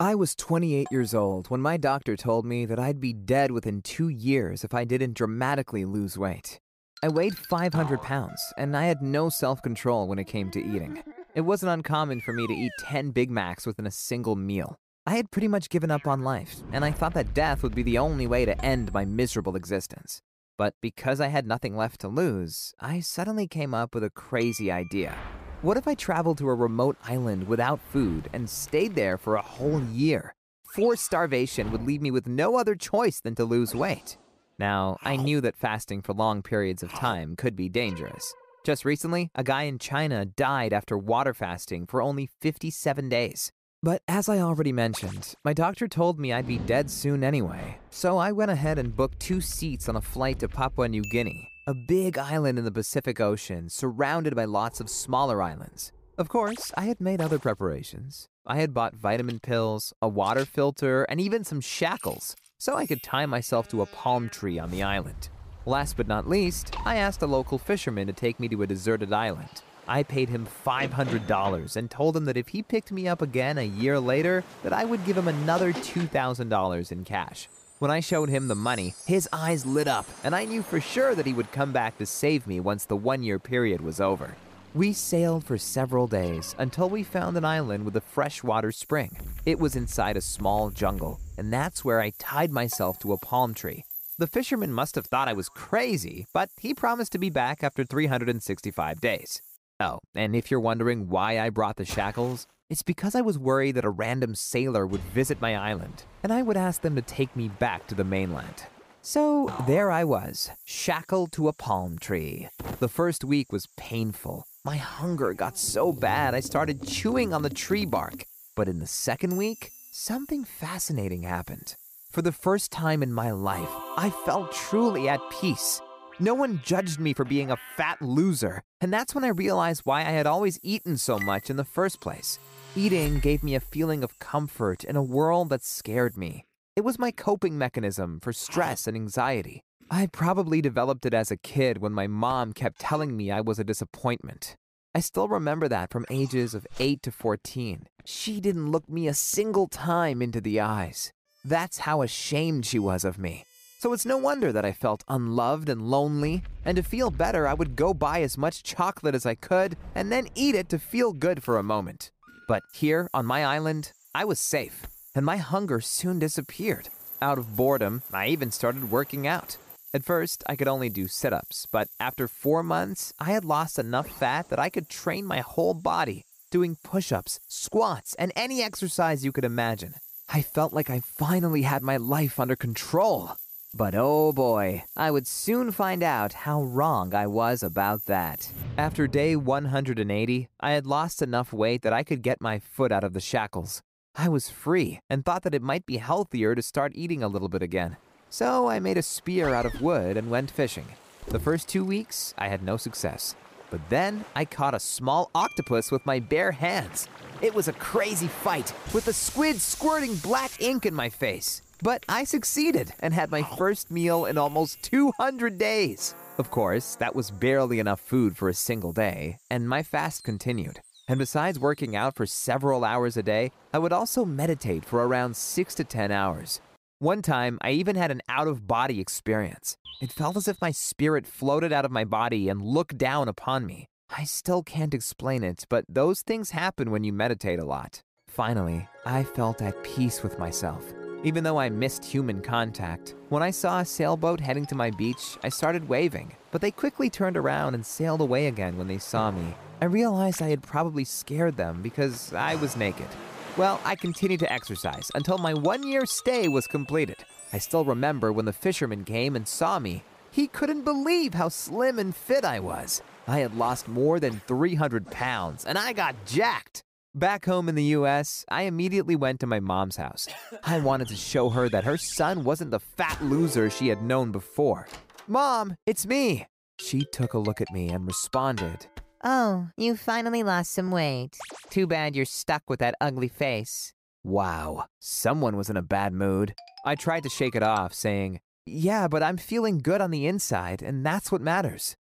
I was 28 years old when my doctor told me that I'd be dead within two years if I didn't dramatically lose weight. I weighed 500 pounds, and I had no self control when it came to eating. It wasn't uncommon for me to eat 10 Big Macs within a single meal. I had pretty much given up on life, and I thought that death would be the only way to end my miserable existence. But because I had nothing left to lose, I suddenly came up with a crazy idea. What if I traveled to a remote island without food and stayed there for a whole year? Forced starvation would leave me with no other choice than to lose weight. Now, I knew that fasting for long periods of time could be dangerous. Just recently, a guy in China died after water fasting for only 57 days. But as I already mentioned, my doctor told me I'd be dead soon anyway, so I went ahead and booked two seats on a flight to Papua New Guinea, a big island in the Pacific Ocean surrounded by lots of smaller islands. Of course, I had made other preparations. I had bought vitamin pills, a water filter, and even some shackles, so I could tie myself to a palm tree on the island. Last but not least, I asked a local fisherman to take me to a deserted island. I paid him $500 and told him that if he picked me up again a year later, that I would give him another $2,000 in cash. When I showed him the money, his eyes lit up, and I knew for sure that he would come back to save me once the one year period was over. We sailed for several days until we found an island with a freshwater spring. It was inside a small jungle, and that's where I tied myself to a palm tree. The fisherman must have thought I was crazy, but he promised to be back after 365 days. Oh, and if you're wondering why I brought the shackles, it's because I was worried that a random sailor would visit my island, and I would ask them to take me back to the mainland. So there I was, shackled to a palm tree. The first week was painful. My hunger got so bad I started chewing on the tree bark. But in the second week, something fascinating happened. For the first time in my life, I felt truly at peace. No one judged me for being a fat loser, and that's when I realized why I had always eaten so much in the first place. Eating gave me a feeling of comfort in a world that scared me. It was my coping mechanism for stress and anxiety. I probably developed it as a kid when my mom kept telling me I was a disappointment. I still remember that from ages of 8 to 14. She didn't look me a single time into the eyes. That's how ashamed she was of me. So it's no wonder that I felt unloved and lonely, and to feel better, I would go buy as much chocolate as I could and then eat it to feel good for a moment. But here on my island, I was safe, and my hunger soon disappeared. Out of boredom, I even started working out. At first, I could only do sit ups, but after four months, I had lost enough fat that I could train my whole body, doing push ups, squats, and any exercise you could imagine. I felt like I finally had my life under control. But oh boy, I would soon find out how wrong I was about that. After day 180, I had lost enough weight that I could get my foot out of the shackles. I was free and thought that it might be healthier to start eating a little bit again. So I made a spear out of wood and went fishing. The first two weeks, I had no success. But then I caught a small octopus with my bare hands. It was a crazy fight, with the squid squirting black ink in my face. But I succeeded and had my first meal in almost 200 days. Of course, that was barely enough food for a single day, and my fast continued. And besides working out for several hours a day, I would also meditate for around 6 to 10 hours. One time, I even had an out of body experience. It felt as if my spirit floated out of my body and looked down upon me. I still can't explain it, but those things happen when you meditate a lot. Finally, I felt at peace with myself. Even though I missed human contact, when I saw a sailboat heading to my beach, I started waving, but they quickly turned around and sailed away again when they saw me. I realized I had probably scared them because I was naked. Well, I continued to exercise until my one year stay was completed. I still remember when the fisherman came and saw me. He couldn't believe how slim and fit I was. I had lost more than 300 pounds and I got jacked. Back home in the US, I immediately went to my mom's house. I wanted to show her that her son wasn't the fat loser she had known before. Mom, it's me. She took a look at me and responded, Oh, you finally lost some weight. Too bad you're stuck with that ugly face. Wow, someone was in a bad mood. I tried to shake it off, saying, Yeah, but I'm feeling good on the inside, and that's what matters.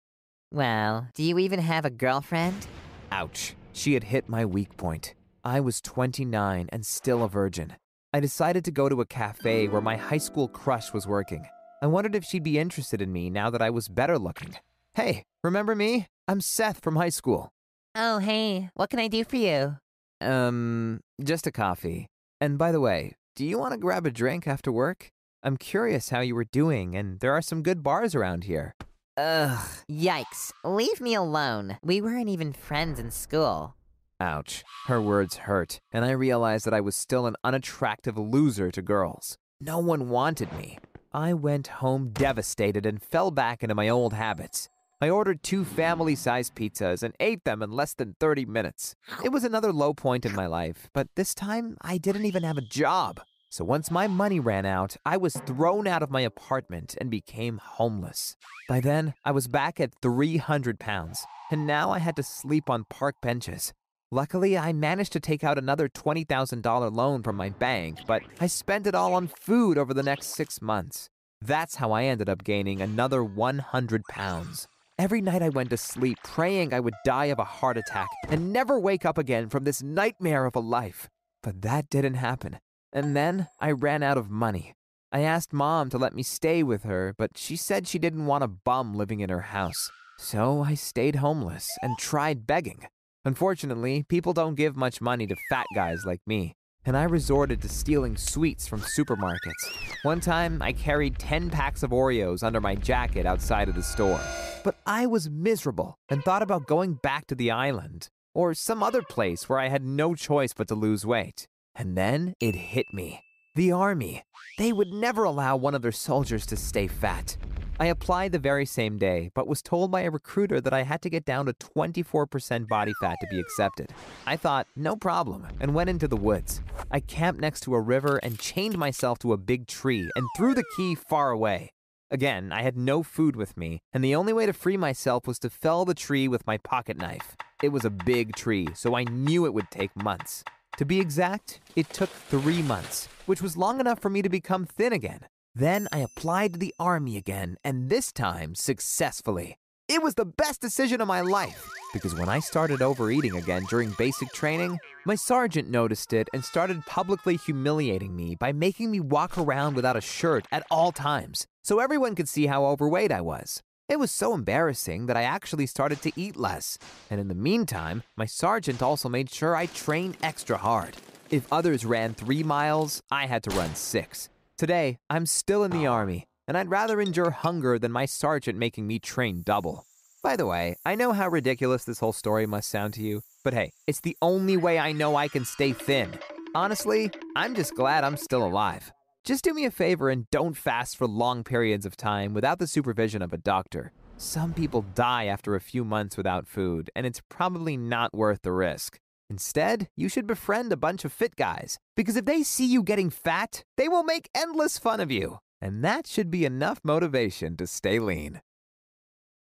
Well, do you even have a girlfriend? Ouch. She had hit my weak point. I was 29 and still a virgin. I decided to go to a cafe where my high school crush was working. I wondered if she'd be interested in me now that I was better looking. Hey, remember me? I'm Seth from high school. Oh, hey, what can I do for you? Um, just a coffee. And by the way, do you want to grab a drink after work? I'm curious how you were doing, and there are some good bars around here. Ugh, yikes. Leave me alone. We weren't even friends in school. Ouch. Her words hurt, and I realized that I was still an unattractive loser to girls. No one wanted me. I went home devastated and fell back into my old habits. I ordered two family sized pizzas and ate them in less than 30 minutes. It was another low point in my life, but this time I didn't even have a job. So once my money ran out, I was thrown out of my apartment and became homeless. By then, I was back at 300 pounds, and now I had to sleep on park benches. Luckily, I managed to take out another $20,000 loan from my bank, but I spent it all on food over the next six months. That's how I ended up gaining another 100 pounds. Every night I went to sleep praying I would die of a heart attack and never wake up again from this nightmare of a life. But that didn't happen. And then I ran out of money. I asked mom to let me stay with her, but she said she didn't want a bum living in her house. So I stayed homeless and tried begging. Unfortunately, people don't give much money to fat guys like me, and I resorted to stealing sweets from supermarkets. One time, I carried 10 packs of Oreos under my jacket outside of the store. But I was miserable and thought about going back to the island or some other place where I had no choice but to lose weight. And then it hit me. The army. They would never allow one of their soldiers to stay fat. I applied the very same day, but was told by a recruiter that I had to get down to 24% body fat to be accepted. I thought, no problem, and went into the woods. I camped next to a river and chained myself to a big tree and threw the key far away. Again, I had no food with me, and the only way to free myself was to fell the tree with my pocket knife. It was a big tree, so I knew it would take months. To be exact, it took three months, which was long enough for me to become thin again. Then I applied to the army again, and this time successfully. It was the best decision of my life because when I started overeating again during basic training, my sergeant noticed it and started publicly humiliating me by making me walk around without a shirt at all times so everyone could see how overweight I was. It was so embarrassing that I actually started to eat less. And in the meantime, my sergeant also made sure I trained extra hard. If others ran three miles, I had to run six. Today, I'm still in the ah. army, and I'd rather endure hunger than my sergeant making me train double. By the way, I know how ridiculous this whole story must sound to you, but hey, it's the only way I know I can stay thin. Honestly, I'm just glad I'm still alive. Just do me a favor and don't fast for long periods of time without the supervision of a doctor. Some people die after a few months without food, and it's probably not worth the risk. Instead, you should befriend a bunch of fit guys, because if they see you getting fat, they will make endless fun of you. And that should be enough motivation to stay lean.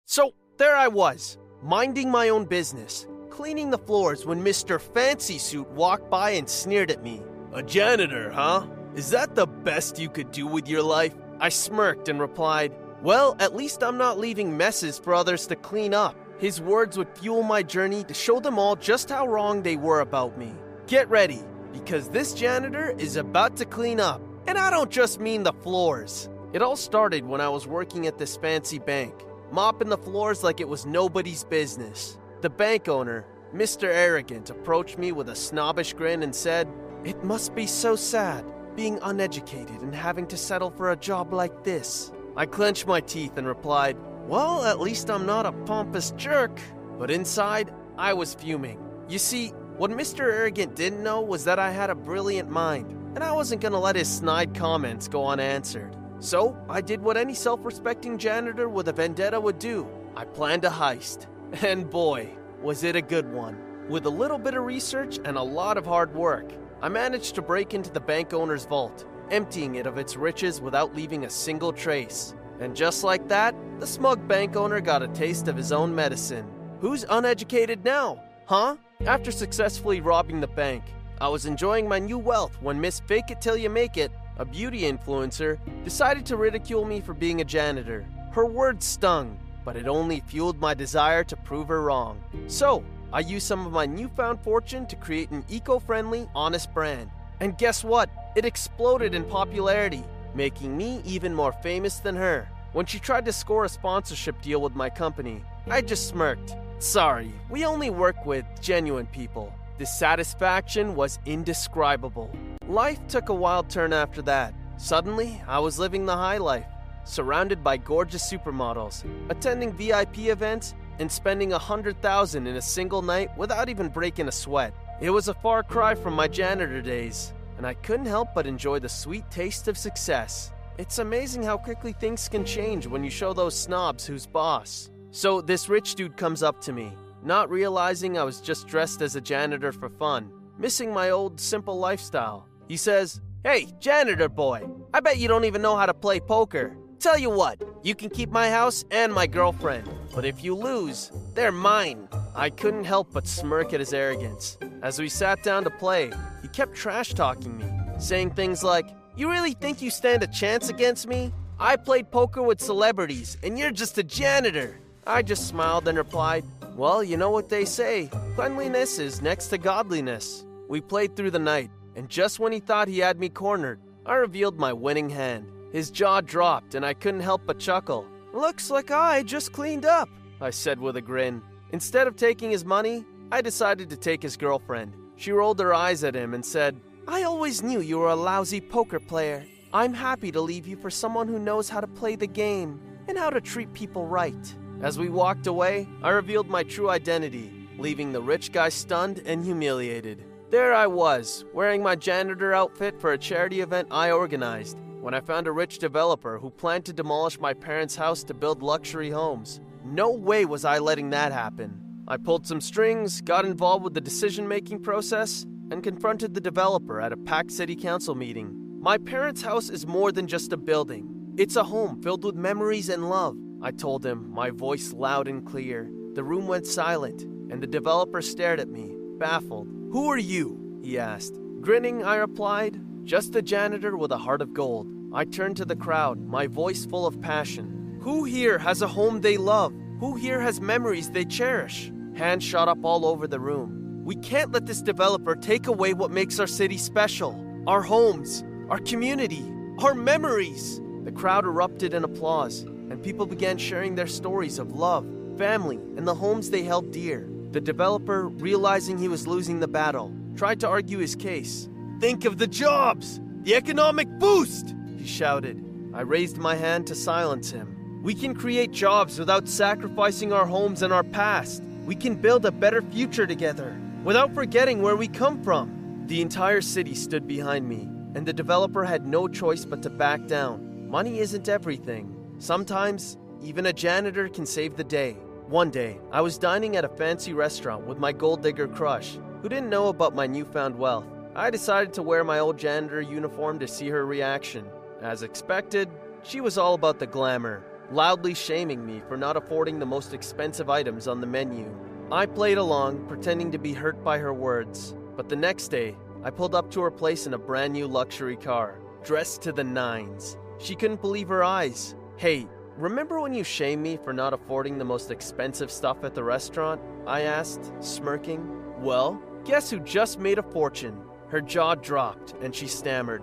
So there I was, minding my own business, cleaning the floors when Mr. Fancy Suit walked by and sneered at me. A janitor, huh? Is that the best you could do with your life? I smirked and replied, Well, at least I'm not leaving messes for others to clean up. His words would fuel my journey to show them all just how wrong they were about me. Get ready, because this janitor is about to clean up. And I don't just mean the floors. It all started when I was working at this fancy bank, mopping the floors like it was nobody's business. The bank owner, Mr. Arrogant, approached me with a snobbish grin and said, It must be so sad being uneducated and having to settle for a job like this. I clenched my teeth and replied, Well, at least I'm not a pompous jerk. But inside, I was fuming. You see, what Mr. Arrogant didn't know was that I had a brilliant mind, and I wasn't gonna let his snide comments go unanswered. So, I did what any self respecting janitor with a vendetta would do I planned a heist. And boy, was it a good one. With a little bit of research and a lot of hard work, I managed to break into the bank owner's vault, emptying it of its riches without leaving a single trace. And just like that, the smug bank owner got a taste of his own medicine. Who's uneducated now? Huh? After successfully robbing the bank, I was enjoying my new wealth when Miss Fake It Till You Make It, a beauty influencer, decided to ridicule me for being a janitor. Her words stung, but it only fueled my desire to prove her wrong. So, I used some of my newfound fortune to create an eco friendly, honest brand. And guess what? It exploded in popularity, making me even more famous than her. When she tried to score a sponsorship deal with my company, I just smirked. Sorry, we only work with genuine people. The satisfaction was indescribable. Life took a wild turn after that. Suddenly, I was living the high life, surrounded by gorgeous supermodels, attending VIP events, and spending a hundred thousand in a single night without even breaking a sweat. It was a far cry from my janitor days, and I couldn't help but enjoy the sweet taste of success. It's amazing how quickly things can change when you show those snobs who's boss. So, this rich dude comes up to me, not realizing I was just dressed as a janitor for fun, missing my old simple lifestyle. He says, Hey, janitor boy, I bet you don't even know how to play poker. Tell you what, you can keep my house and my girlfriend, but if you lose, they're mine. I couldn't help but smirk at his arrogance. As we sat down to play, he kept trash talking me, saying things like, You really think you stand a chance against me? I played poker with celebrities, and you're just a janitor. I just smiled and replied, Well, you know what they say cleanliness is next to godliness. We played through the night, and just when he thought he had me cornered, I revealed my winning hand. His jaw dropped, and I couldn't help but chuckle. Looks like I just cleaned up, I said with a grin. Instead of taking his money, I decided to take his girlfriend. She rolled her eyes at him and said, I always knew you were a lousy poker player. I'm happy to leave you for someone who knows how to play the game and how to treat people right. As we walked away, I revealed my true identity, leaving the rich guy stunned and humiliated. There I was, wearing my janitor outfit for a charity event I organized, when I found a rich developer who planned to demolish my parents' house to build luxury homes. No way was I letting that happen. I pulled some strings, got involved with the decision making process, and confronted the developer at a packed city council meeting. My parents' house is more than just a building, it's a home filled with memories and love. I told him, my voice loud and clear. The room went silent, and the developer stared at me, baffled. Who are you? he asked. Grinning, I replied, just a janitor with a heart of gold. I turned to the crowd, my voice full of passion. Who here has a home they love? Who here has memories they cherish? Hands shot up all over the room. We can't let this developer take away what makes our city special our homes, our community, our memories. The crowd erupted in applause, and people began sharing their stories of love, family, and the homes they held dear. The developer, realizing he was losing the battle, tried to argue his case. Think of the jobs! The economic boost! He shouted. I raised my hand to silence him. We can create jobs without sacrificing our homes and our past. We can build a better future together without forgetting where we come from. The entire city stood behind me, and the developer had no choice but to back down. Money isn't everything. Sometimes, even a janitor can save the day. One day, I was dining at a fancy restaurant with my gold digger crush, who didn't know about my newfound wealth. I decided to wear my old janitor uniform to see her reaction. As expected, she was all about the glamour. loudly shaming me for not affording the most expensive items on the menu. I played along, pretending to be hurt by her words, but the next day, I pulled up to her place in a brand new luxury car, dressed to the nines. She couldn't believe her eyes. Hey, remember when you shamed me for not affording the most expensive stuff at the restaurant? I asked, smirking. Well, guess who just made a fortune? Her jaw dropped and she stammered,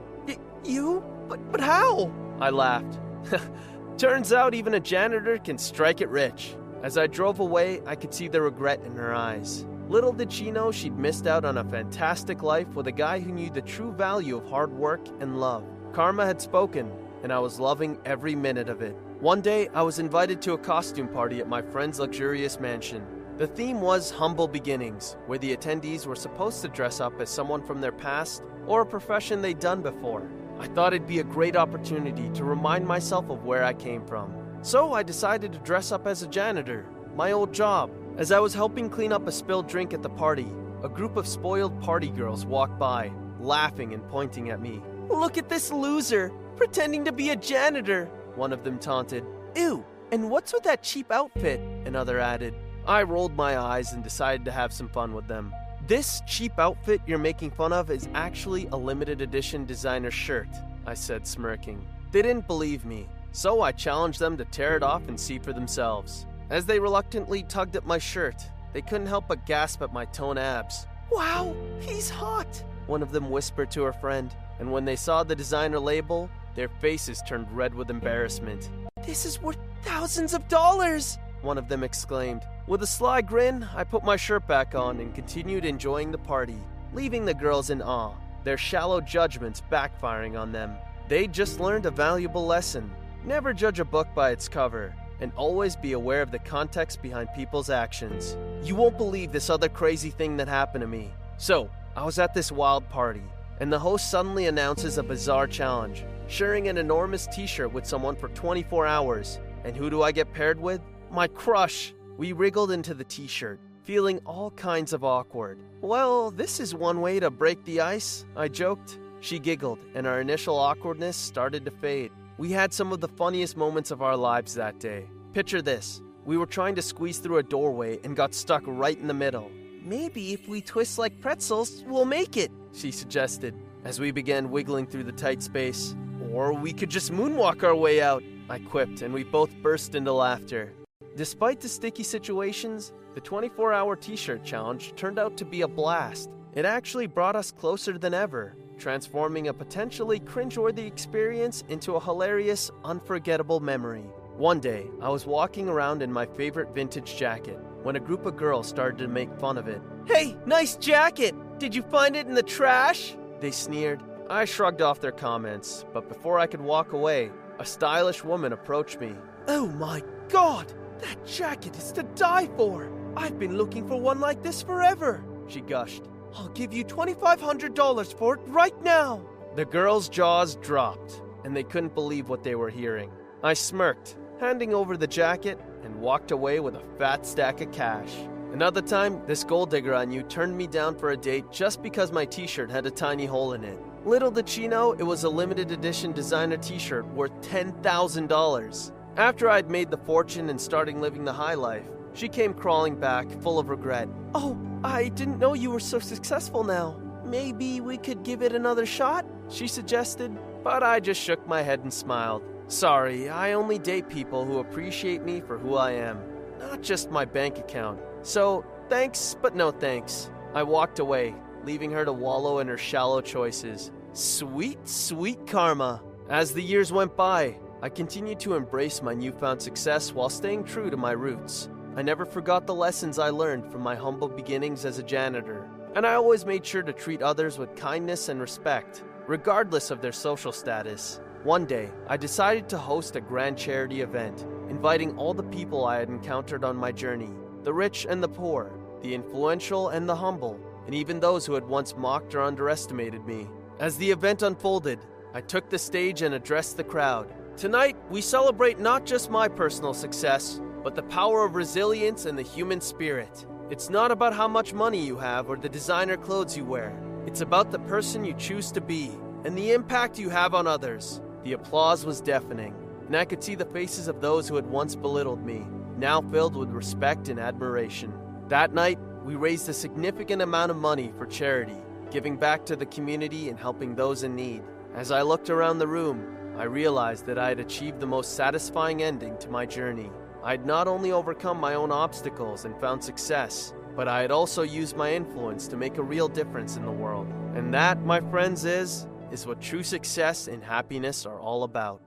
You? But, but how? I laughed. Turns out even a janitor can strike it rich. As I drove away, I could see the regret in her eyes. Little did she know she'd missed out on a fantastic life with a guy who knew the true value of hard work and love. Karma had spoken, and I was loving every minute of it. One day, I was invited to a costume party at my friend's luxurious mansion. The theme was Humble Beginnings, where the attendees were supposed to dress up as someone from their past or a profession they'd done before. I thought it'd be a great opportunity to remind myself of where I came from. So I decided to dress up as a janitor, my old job. As I was helping clean up a spilled drink at the party, a group of spoiled party girls walked by, laughing and pointing at me. Look at this loser, pretending to be a janitor, one of them taunted. Ew, and what's with that cheap outfit? Another added. I rolled my eyes and decided to have some fun with them. This cheap outfit you're making fun of is actually a limited edition designer shirt, I said, smirking. They didn't believe me, so I challenged them to tear it off and see for themselves. As they reluctantly tugged at my shirt, they couldn't help but gasp at my toned abs. Wow, he's hot, one of them whispered to her friend, and when they saw the designer label, their faces turned red with embarrassment. This is worth thousands of dollars, one of them exclaimed. With a sly grin, I put my shirt back on and continued enjoying the party, leaving the girls in awe, their shallow judgments backfiring on them. They'd just learned a valuable lesson. Never judge a book by its cover, and always be aware of the context behind people's actions. You won't believe this other crazy thing that happened to me. So, I was at this wild party, and the host suddenly announces a bizarre challenge sharing an enormous t shirt with someone for 24 hours. And who do I get paired with? My crush! We wriggled into the t shirt, feeling all kinds of awkward. Well, this is one way to break the ice, I joked. She giggled, and our initial awkwardness started to fade. We had some of the funniest moments of our lives that day. Picture this we were trying to squeeze through a doorway and got stuck right in the middle. Maybe if we twist like pretzels, we'll make it, she suggested, as we began wiggling through the tight space. Or we could just moonwalk our way out, I quipped, and we both burst into laughter. Despite the sticky situations, the 24 hour t shirt challenge turned out to be a blast. It actually brought us closer than ever, transforming a potentially cringeworthy experience into a hilarious, unforgettable memory. One day, I was walking around in my favorite vintage jacket when a group of girls started to make fun of it. Hey, nice jacket! Did you find it in the trash? They sneered. I shrugged off their comments, but before I could walk away, a stylish woman approached me. Oh my god! That jacket is to die for! I've been looking for one like this forever, she gushed. I'll give you $2,500 for it right now! The girls' jaws dropped, and they couldn't believe what they were hearing. I smirked, handing over the jacket, and walked away with a fat stack of cash. Another time, this gold digger I knew turned me down for a date just because my t shirt had a tiny hole in it. Little did she know it was a limited edition designer t shirt worth $10,000. After I'd made the fortune and starting living the high life, she came crawling back, full of regret. Oh, I didn't know you were so successful now. Maybe we could give it another shot? She suggested. But I just shook my head and smiled. Sorry, I only date people who appreciate me for who I am, not just my bank account. So, thanks, but no thanks. I walked away, leaving her to wallow in her shallow choices. Sweet, sweet karma. As the years went by, I continued to embrace my newfound success while staying true to my roots. I never forgot the lessons I learned from my humble beginnings as a janitor, and I always made sure to treat others with kindness and respect, regardless of their social status. One day, I decided to host a grand charity event, inviting all the people I had encountered on my journey the rich and the poor, the influential and the humble, and even those who had once mocked or underestimated me. As the event unfolded, I took the stage and addressed the crowd. Tonight, we celebrate not just my personal success, but the power of resilience and the human spirit. It's not about how much money you have or the designer clothes you wear. It's about the person you choose to be and the impact you have on others. The applause was deafening. and I could see the faces of those who had once belittled me, now filled with respect and admiration. That night, we raised a significant amount of money for charity, giving back to the community and helping those in need. As I looked around the room, I realized that I had achieved the most satisfying ending to my journey. I had not only overcome my own obstacles and found success, but I had also used my influence to make a real difference in the world. And that, my friends, is is what true success and happiness are all about.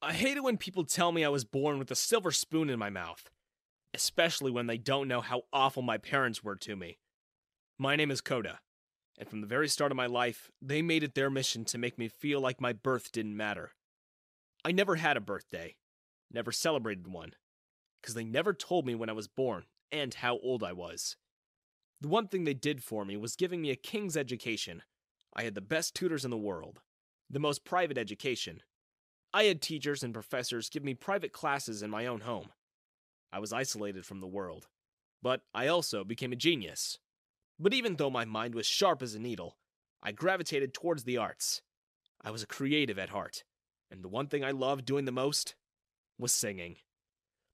I hate it when people tell me I was born with a silver spoon in my mouth, especially when they don't know how awful my parents were to me. My name is Coda, and from the very start of my life, they made it their mission to make me feel like my birth didn't matter. I never had a birthday, never celebrated one, because they never told me when I was born and how old I was. The one thing they did for me was giving me a king's education. I had the best tutors in the world, the most private education. I had teachers and professors give me private classes in my own home. I was isolated from the world, but I also became a genius. But even though my mind was sharp as a needle, I gravitated towards the arts. I was a creative at heart, and the one thing I loved doing the most was singing.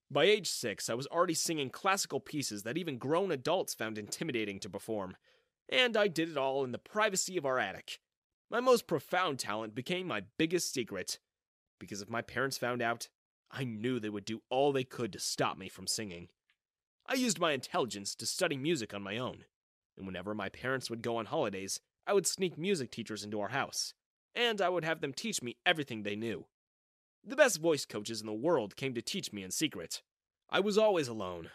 By age six, I was already singing classical pieces that even grown adults found intimidating to perform, and I did it all in the privacy of our attic. My most profound talent became my biggest secret, because if my parents found out, I knew they would do all they could to stop me from singing. I used my intelligence to study music on my own, and whenever my parents would go on holidays, I would sneak music teachers into our house, and I would have them teach me everything they knew. The best voice coaches in the world came to teach me in secret. I was always alone.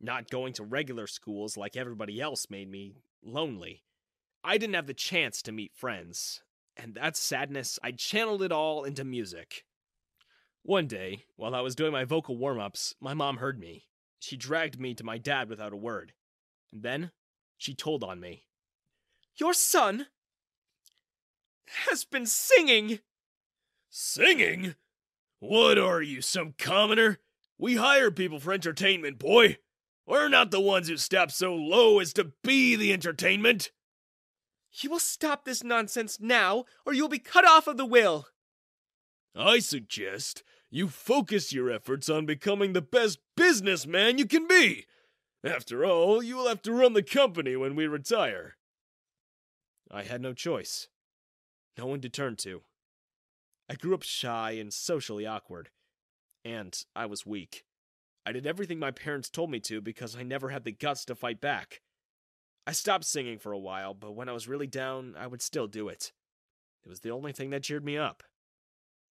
Not going to regular schools like everybody else made me lonely. I didn't have the chance to meet friends, and that sadness, I channeled it all into music. One day, while I was doing my vocal warm ups, my mom heard me. She dragged me to my dad without a word. And then, she told on me. Your son has been singing! Singing? What are you, some commoner? We hire people for entertainment, boy. We're not the ones who stop so low as to be the entertainment. You will stop this nonsense now, or you will be cut off of the will. I suggest you focus your efforts on becoming the best businessman you can be. After all, you will have to run the company when we retire. I had no choice. No one to turn to. I grew up shy and socially awkward. And I was weak. I did everything my parents told me to because I never had the guts to fight back. I stopped singing for a while, but when I was really down, I would still do it. It was the only thing that cheered me up.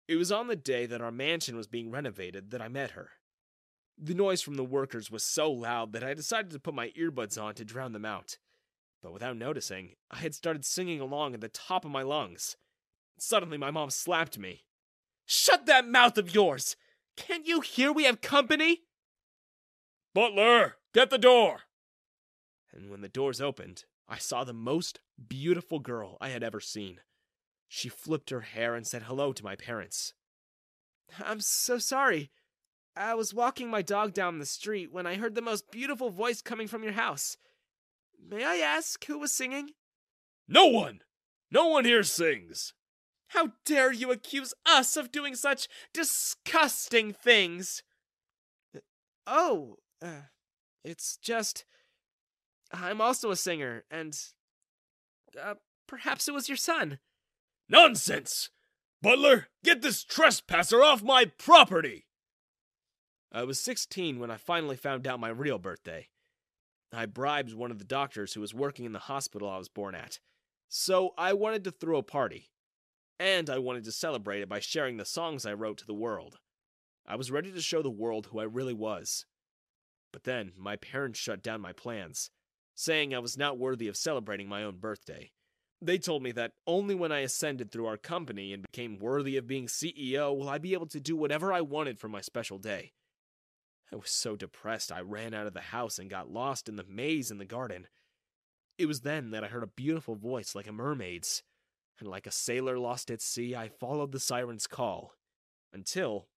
It was on the day that our mansion was being renovated that I met her. The noise from the workers was so loud that I decided to put my earbuds on to drown them out. But without noticing, I had started singing along at the top of my lungs. Suddenly, my mom slapped me. Shut that mouth of yours! Can't you hear we have company? Butler, get the door! And when the doors opened, I saw the most beautiful girl I had ever seen. She flipped her hair and said hello to my parents. I'm so sorry. I was walking my dog down the street when I heard the most beautiful voice coming from your house. May I ask who was singing? No one! No one here sings! How dare you accuse us of doing such disgusting things? Oh, uh, it's just. I'm also a singer, and. Uh, perhaps it was your son. Nonsense! Butler, get this trespasser off my property! I was 16 when I finally found out my real birthday. I bribed one of the doctors who was working in the hospital I was born at. So I wanted to throw a party. And I wanted to celebrate it by sharing the songs I wrote to the world. I was ready to show the world who I really was. But then my parents shut down my plans, saying I was not worthy of celebrating my own birthday. They told me that only when I ascended through our company and became worthy of being CEO will I be able to do whatever I wanted for my special day. I was so depressed I ran out of the house and got lost in the maze in the garden. It was then that I heard a beautiful voice like a mermaid's, and like a sailor lost at sea, I followed the siren's call until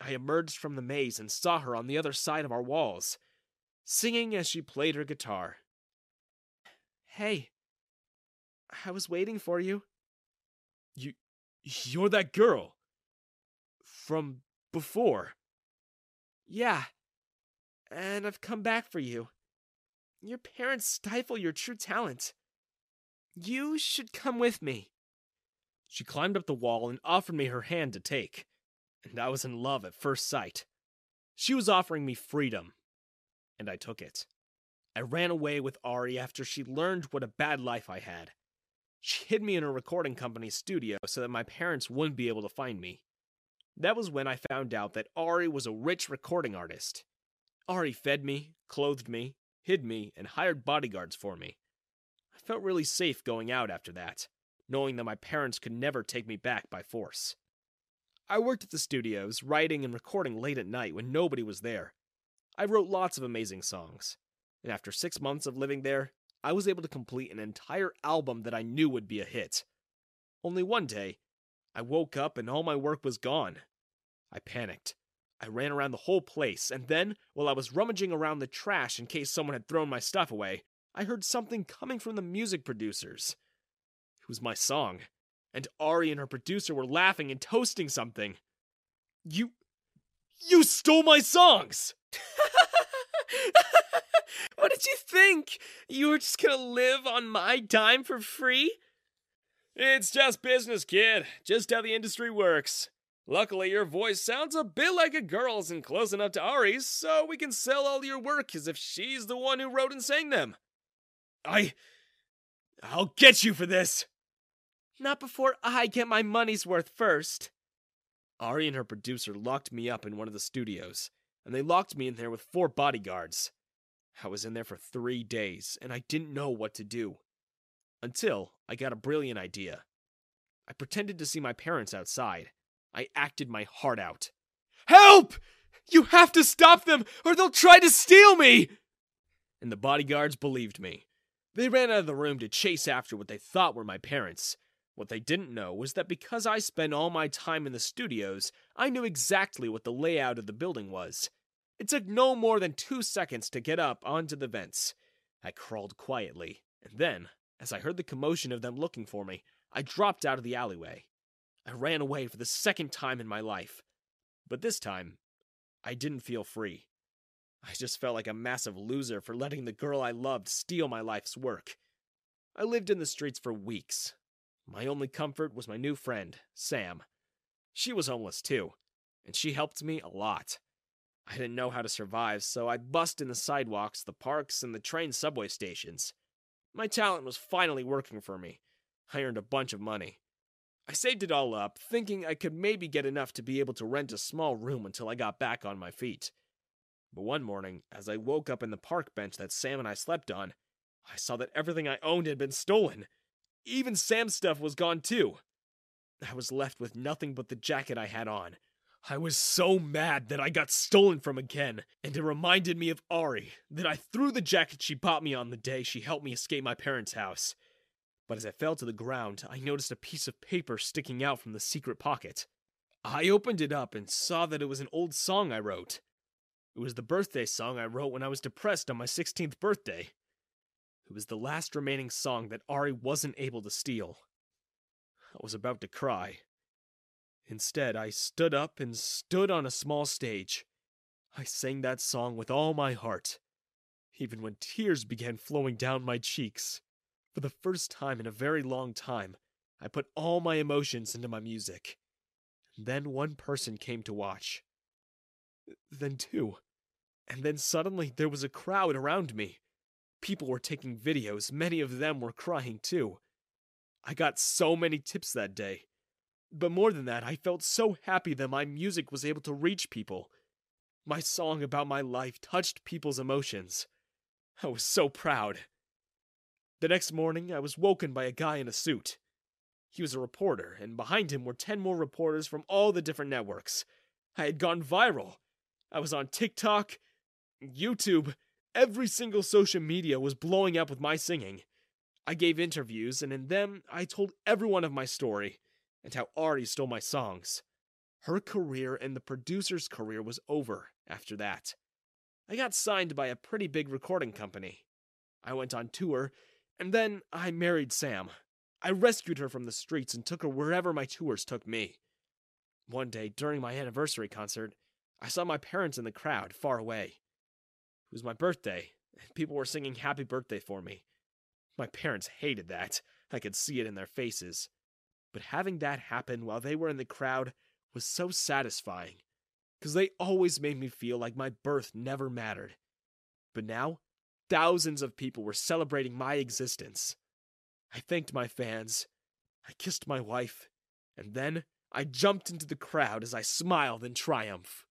I emerged from the maze and saw her on the other side of our walls, singing as she played her guitar. Hey, I was waiting for you. You. You're that girl. From before. Yeah. And I've come back for you. Your parents stifle your true talent. You should come with me. She climbed up the wall and offered me her hand to take, and I was in love at first sight. She was offering me freedom, and I took it. I ran away with Ari after she learned what a bad life I had. She hid me in a recording company's studio so that my parents wouldn't be able to find me. That was when I found out that Ari was a rich recording artist. Ari fed me, clothed me, hid me, and hired bodyguards for me. I felt really safe going out after that, knowing that my parents could never take me back by force. I worked at the studios, writing and recording late at night when nobody was there. I wrote lots of amazing songs, and after six months of living there, I was able to complete an entire album that I knew would be a hit. Only one day, I woke up and all my work was gone. I panicked. I ran around the whole place, and then, while I was rummaging around the trash in case someone had thrown my stuff away, I heard something coming from the music producers. It was my song, and Ari and her producer were laughing and toasting something. You. You stole my songs! what did you think? You were just gonna live on my dime for free? It's just business, kid. Just how the industry works. Luckily, your voice sounds a bit like a girl's and close enough to Ari's, so we can sell all your work as if she's the one who wrote and sang them. I. I'll get you for this! Not before I get my money's worth first. Ari and her producer locked me up in one of the studios, and they locked me in there with four bodyguards. I was in there for three days, and I didn't know what to do. Until I got a brilliant idea. I pretended to see my parents outside. I acted my heart out. Help! You have to stop them, or they'll try to steal me! And the bodyguards believed me. They ran out of the room to chase after what they thought were my parents. What they didn't know was that because I spent all my time in the studios, I knew exactly what the layout of the building was. It took no more than two seconds to get up onto the vents. I crawled quietly, and then, as I heard the commotion of them looking for me, I dropped out of the alleyway. I ran away for the second time in my life. But this time, I didn't feel free. I just felt like a massive loser for letting the girl I loved steal my life's work. I lived in the streets for weeks. My only comfort was my new friend, Sam. She was homeless too, and she helped me a lot. I didn't know how to survive, so I bussed in the sidewalks, the parks, and the train subway stations. My talent was finally working for me. I earned a bunch of money. I saved it all up, thinking I could maybe get enough to be able to rent a small room until I got back on my feet. But one morning, as I woke up in the park bench that Sam and I slept on, I saw that everything I owned had been stolen. Even Sam's stuff was gone too. I was left with nothing but the jacket I had on. I was so mad that I got stolen from again, and it reminded me of Ari, that I threw the jacket she bought me on the day she helped me escape my parents' house. But as I fell to the ground, I noticed a piece of paper sticking out from the secret pocket. I opened it up and saw that it was an old song I wrote. It was the birthday song I wrote when I was depressed on my 16th birthday. It was the last remaining song that Ari wasn't able to steal. I was about to cry. Instead, I stood up and stood on a small stage. I sang that song with all my heart, even when tears began flowing down my cheeks. For the first time in a very long time, I put all my emotions into my music. Then one person came to watch. Then two. And then suddenly there was a crowd around me. People were taking videos, many of them were crying too. I got so many tips that day. But more than that, I felt so happy that my music was able to reach people. My song about my life touched people's emotions. I was so proud. The next morning, I was woken by a guy in a suit. He was a reporter, and behind him were 10 more reporters from all the different networks. I had gone viral. I was on TikTok, YouTube, every single social media was blowing up with my singing. I gave interviews, and in them, I told everyone of my story and how Ari stole my songs. Her career and the producer's career was over after that. I got signed by a pretty big recording company. I went on tour and then I married Sam. I rescued her from the streets and took her wherever my tours took me. One day, during my anniversary concert, I saw my parents in the crowd, far away. It was my birthday, and people were singing happy birthday for me. My parents hated that. I could see it in their faces. But having that happen while they were in the crowd was so satisfying, because they always made me feel like my birth never mattered. But now, thousands of people were celebrating my existence. I thanked my fans, I kissed my wife, and then I jumped into the crowd as I smiled in triumph.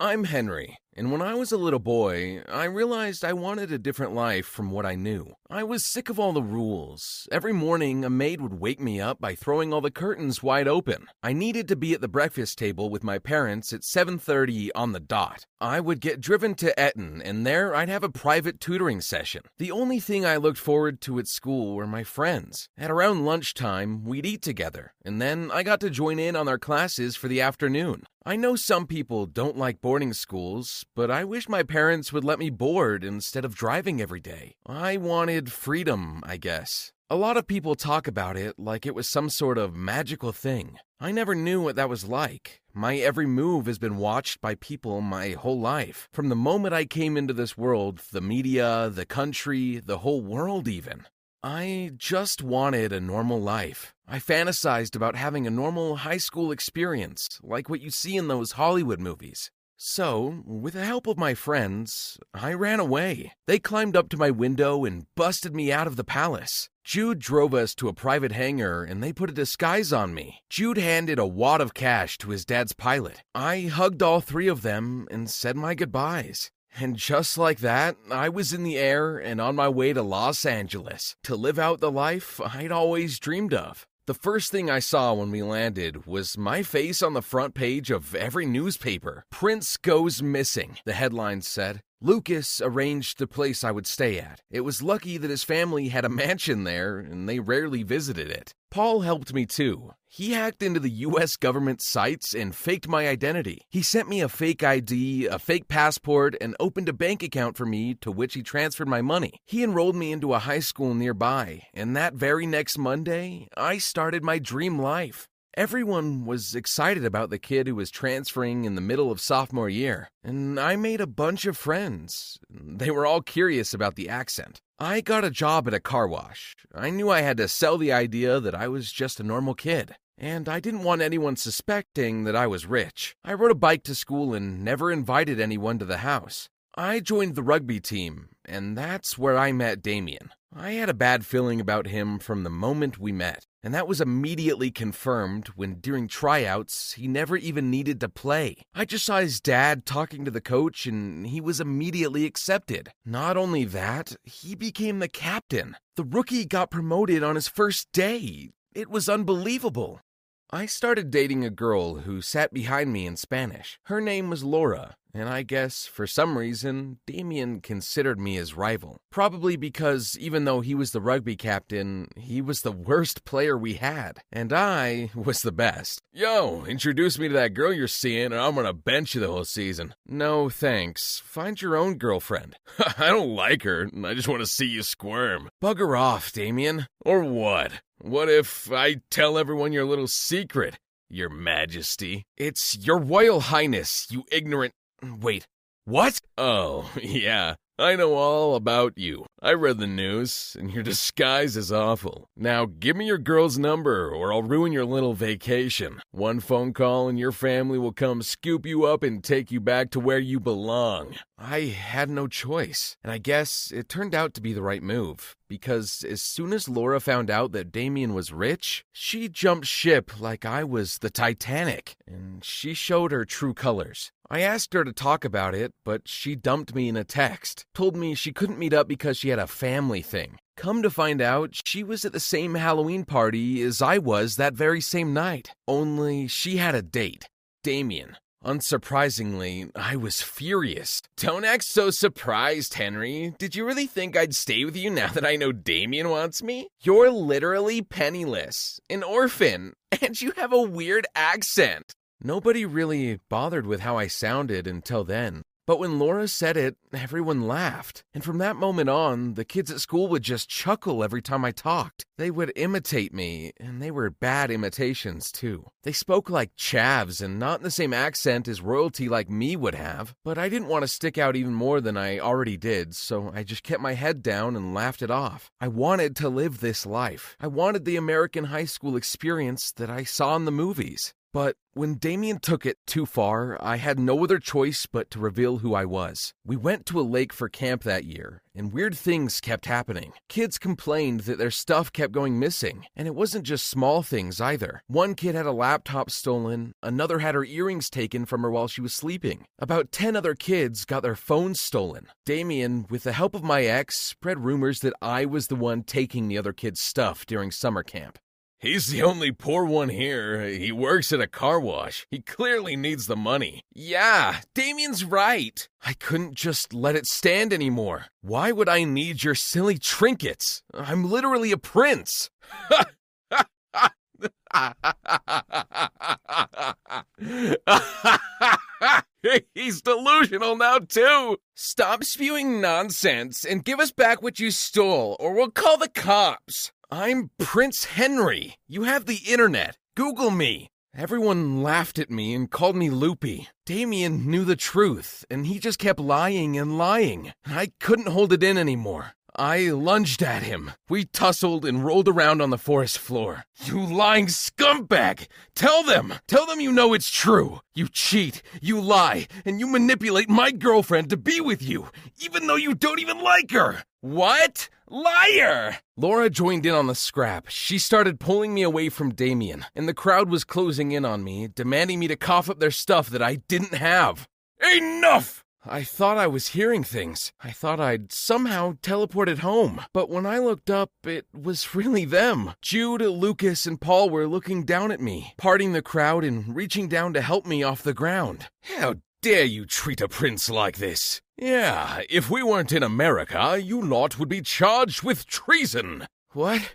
I'm Henry, and when I was a little boy, I realized I wanted a different life from what I knew. I was sick of all the rules. Every morning, a maid would wake me up by throwing all the curtains wide open. I needed to be at the breakfast table with my parents at 7:30 on the dot. I would get driven to Eton, and there I'd have a private tutoring session. The only thing I looked forward to at school were my friends. At around lunchtime, we'd eat together, and then I got to join in on their classes for the afternoon. I know some people don't like boarding schools, but I wish my parents would let me board instead of driving every day. I wanted freedom, I guess. A lot of people talk about it like it was some sort of magical thing. I never knew what that was like. My every move has been watched by people my whole life. From the moment I came into this world, the media, the country, the whole world, even. I just wanted a normal life. I fantasized about having a normal high school experience, like what you see in those Hollywood movies. So, with the help of my friends, I ran away. They climbed up to my window and busted me out of the palace. Jude drove us to a private hangar and they put a disguise on me. Jude handed a wad of cash to his dad's pilot. I hugged all three of them and said my goodbyes. And just like that, I was in the air and on my way to Los Angeles to live out the life I'd always dreamed of. The first thing I saw when we landed was my face on the front page of every newspaper. Prince goes missing, the headline said. Lucas arranged the place I would stay at. It was lucky that his family had a mansion there and they rarely visited it. Paul helped me too. He hacked into the US government sites and faked my identity. He sent me a fake ID, a fake passport, and opened a bank account for me to which he transferred my money. He enrolled me into a high school nearby, and that very next Monday, I started my dream life. Everyone was excited about the kid who was transferring in the middle of sophomore year, and I made a bunch of friends. They were all curious about the accent. I got a job at a car wash. I knew I had to sell the idea that I was just a normal kid. And I didn't want anyone suspecting that I was rich. I rode a bike to school and never invited anyone to the house. I joined the rugby team, and that's where I met Damien. I had a bad feeling about him from the moment we met, and that was immediately confirmed when during tryouts he never even needed to play. I just saw his dad talking to the coach and he was immediately accepted. Not only that, he became the captain. The rookie got promoted on his first day. It was unbelievable. I started dating a girl who sat behind me in Spanish. Her name was Laura, and I guess for some reason, Damien considered me his rival. Probably because even though he was the rugby captain, he was the worst player we had, and I was the best. Yo, introduce me to that girl you're seeing, and I'm gonna bench you the whole season. No thanks. Find your own girlfriend. I don't like her, I just want to see you squirm. Bugger off, Damien. Or what? What if I tell everyone your little secret? Your Majesty. It's Your Royal Highness, you ignorant. Wait, what? Oh, yeah. I know all about you. I read the news, and your disguise is awful. Now, give me your girl's number, or I'll ruin your little vacation. One phone call, and your family will come scoop you up and take you back to where you belong. I had no choice, and I guess it turned out to be the right move. Because as soon as Laura found out that Damien was rich, she jumped ship like I was the Titanic, and she showed her true colors. I asked her to talk about it, but she dumped me in a text. Told me she couldn't meet up because she had a family thing. Come to find out, she was at the same Halloween party as I was that very same night. Only she had a date Damien. Unsurprisingly, I was furious. Don't act so surprised, Henry. Did you really think I'd stay with you now that I know Damien wants me? You're literally penniless, an orphan, and you have a weird accent. Nobody really bothered with how I sounded until then. But when Laura said it, everyone laughed. And from that moment on, the kids at school would just chuckle every time I talked. They would imitate me, and they were bad imitations, too. They spoke like chavs and not in the same accent as royalty like me would have. But I didn't want to stick out even more than I already did, so I just kept my head down and laughed it off. I wanted to live this life. I wanted the American high school experience that I saw in the movies. But when Damien took it too far, I had no other choice but to reveal who I was. We went to a lake for camp that year, and weird things kept happening. Kids complained that their stuff kept going missing, and it wasn't just small things either. One kid had a laptop stolen, another had her earrings taken from her while she was sleeping. About 10 other kids got their phones stolen. Damien, with the help of my ex, spread rumors that I was the one taking the other kids' stuff during summer camp. He's the only poor one here. He works at a car wash. He clearly needs the money. Yeah, Damien's right. I couldn't just let it stand anymore. Why would I need your silly trinkets? I'm literally a prince. He's delusional now, too. Stop spewing nonsense and give us back what you stole, or we'll call the cops. I'm Prince Henry. You have the internet. Google me. Everyone laughed at me and called me loopy. Damien knew the truth, and he just kept lying and lying. I couldn't hold it in anymore. I lunged at him. We tussled and rolled around on the forest floor. You lying scumbag! Tell them! Tell them you know it's true! You cheat, you lie, and you manipulate my girlfriend to be with you, even though you don't even like her! What? Liar! Laura joined in on the scrap. She started pulling me away from Damien, and the crowd was closing in on me, demanding me to cough up their stuff that I didn't have. Enough! I thought I was hearing things. I thought I'd somehow teleported home. But when I looked up, it was really them. Jude, Lucas, and Paul were looking down at me, parting the crowd and reaching down to help me off the ground. How dare you treat a prince like this? Yeah, if we weren't in America, you lot would be charged with treason. What?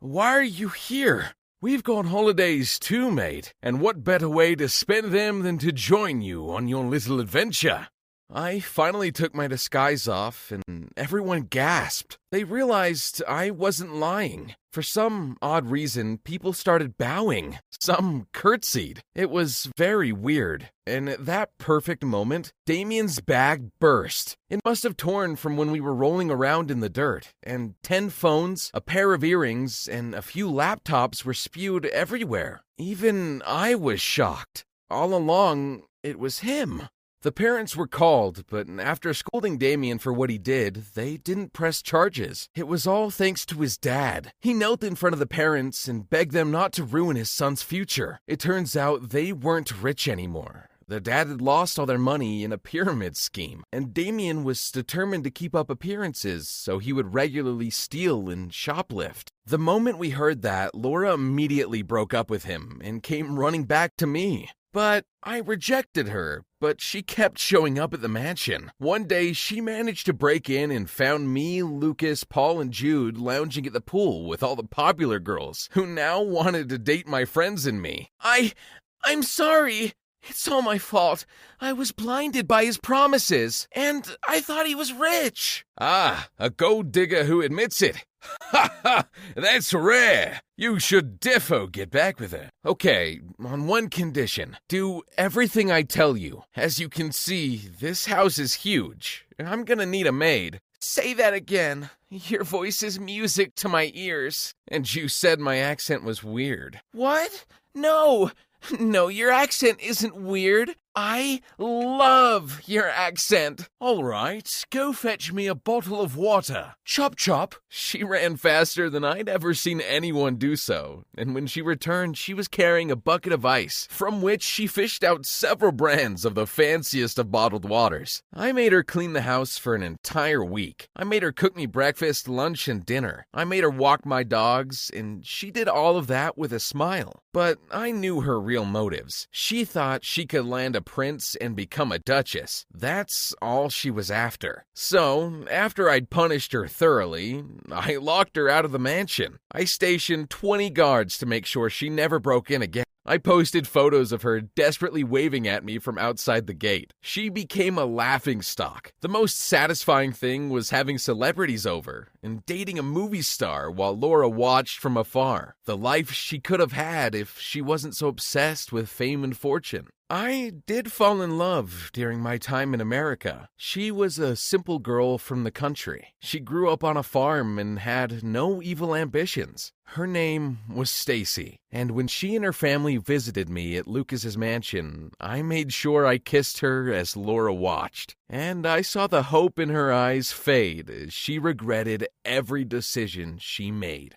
Why are you here? We've got holidays too, mate, and what better way to spend them than to join you on your little adventure? I finally took my disguise off, and everyone gasped. They realized I wasn't lying. For some odd reason, people started bowing. Some curtsied. It was very weird. And at that perfect moment, Damien's bag burst. It must have torn from when we were rolling around in the dirt, and ten phones, a pair of earrings, and a few laptops were spewed everywhere. Even I was shocked. All along, it was him. The parents were called, but after scolding Damien for what he did, they didn't press charges. It was all thanks to his dad. He knelt in front of the parents and begged them not to ruin his son's future. It turns out they weren't rich anymore. The dad had lost all their money in a pyramid scheme, and Damien was determined to keep up appearances, so he would regularly steal and shoplift. The moment we heard that, Laura immediately broke up with him and came running back to me. But I rejected her, but she kept showing up at the mansion. One day, she managed to break in and found me, Lucas, Paul, and Jude lounging at the pool with all the popular girls who now wanted to date my friends and me. I. I'm sorry. It's all my fault. I was blinded by his promises, and I thought he was rich. Ah, a gold digger who admits it. Ha ha! That's rare. You should defo get back with her. Okay, on one condition. Do everything I tell you. As you can see, this house is huge. I'm gonna need a maid. Say that again. Your voice is music to my ears. And you said my accent was weird. What? No! No, your accent isn't weird. I love your accent. All right, go fetch me a bottle of water. Chop chop. She ran faster than I'd ever seen anyone do so, and when she returned, she was carrying a bucket of ice, from which she fished out several brands of the fanciest of bottled waters. I made her clean the house for an entire week. I made her cook me breakfast, lunch, and dinner. I made her walk my dogs, and she did all of that with a smile. But I knew her real motives. She thought she could land a prince and become a duchess. That's all she was after. So, after I'd punished her thoroughly, I locked her out of the mansion. I stationed 20 guards to make sure she never broke in again. I posted photos of her desperately waving at me from outside the gate. She became a laughing stock. The most satisfying thing was having celebrities over and dating a movie star while Laura watched from afar. The life she could have had if she wasn't so obsessed with fame and fortune. I did fall in love during my time in America. She was a simple girl from the country. She grew up on a farm and had no evil ambitions. Her name was Stacy, and when she and her family visited me at Lucas's mansion, I made sure I kissed her as Laura watched. And I saw the hope in her eyes fade as she regretted every decision she made.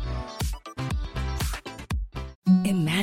Imagine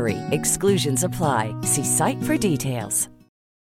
BUTTERY. Exclusions apply. See site for details.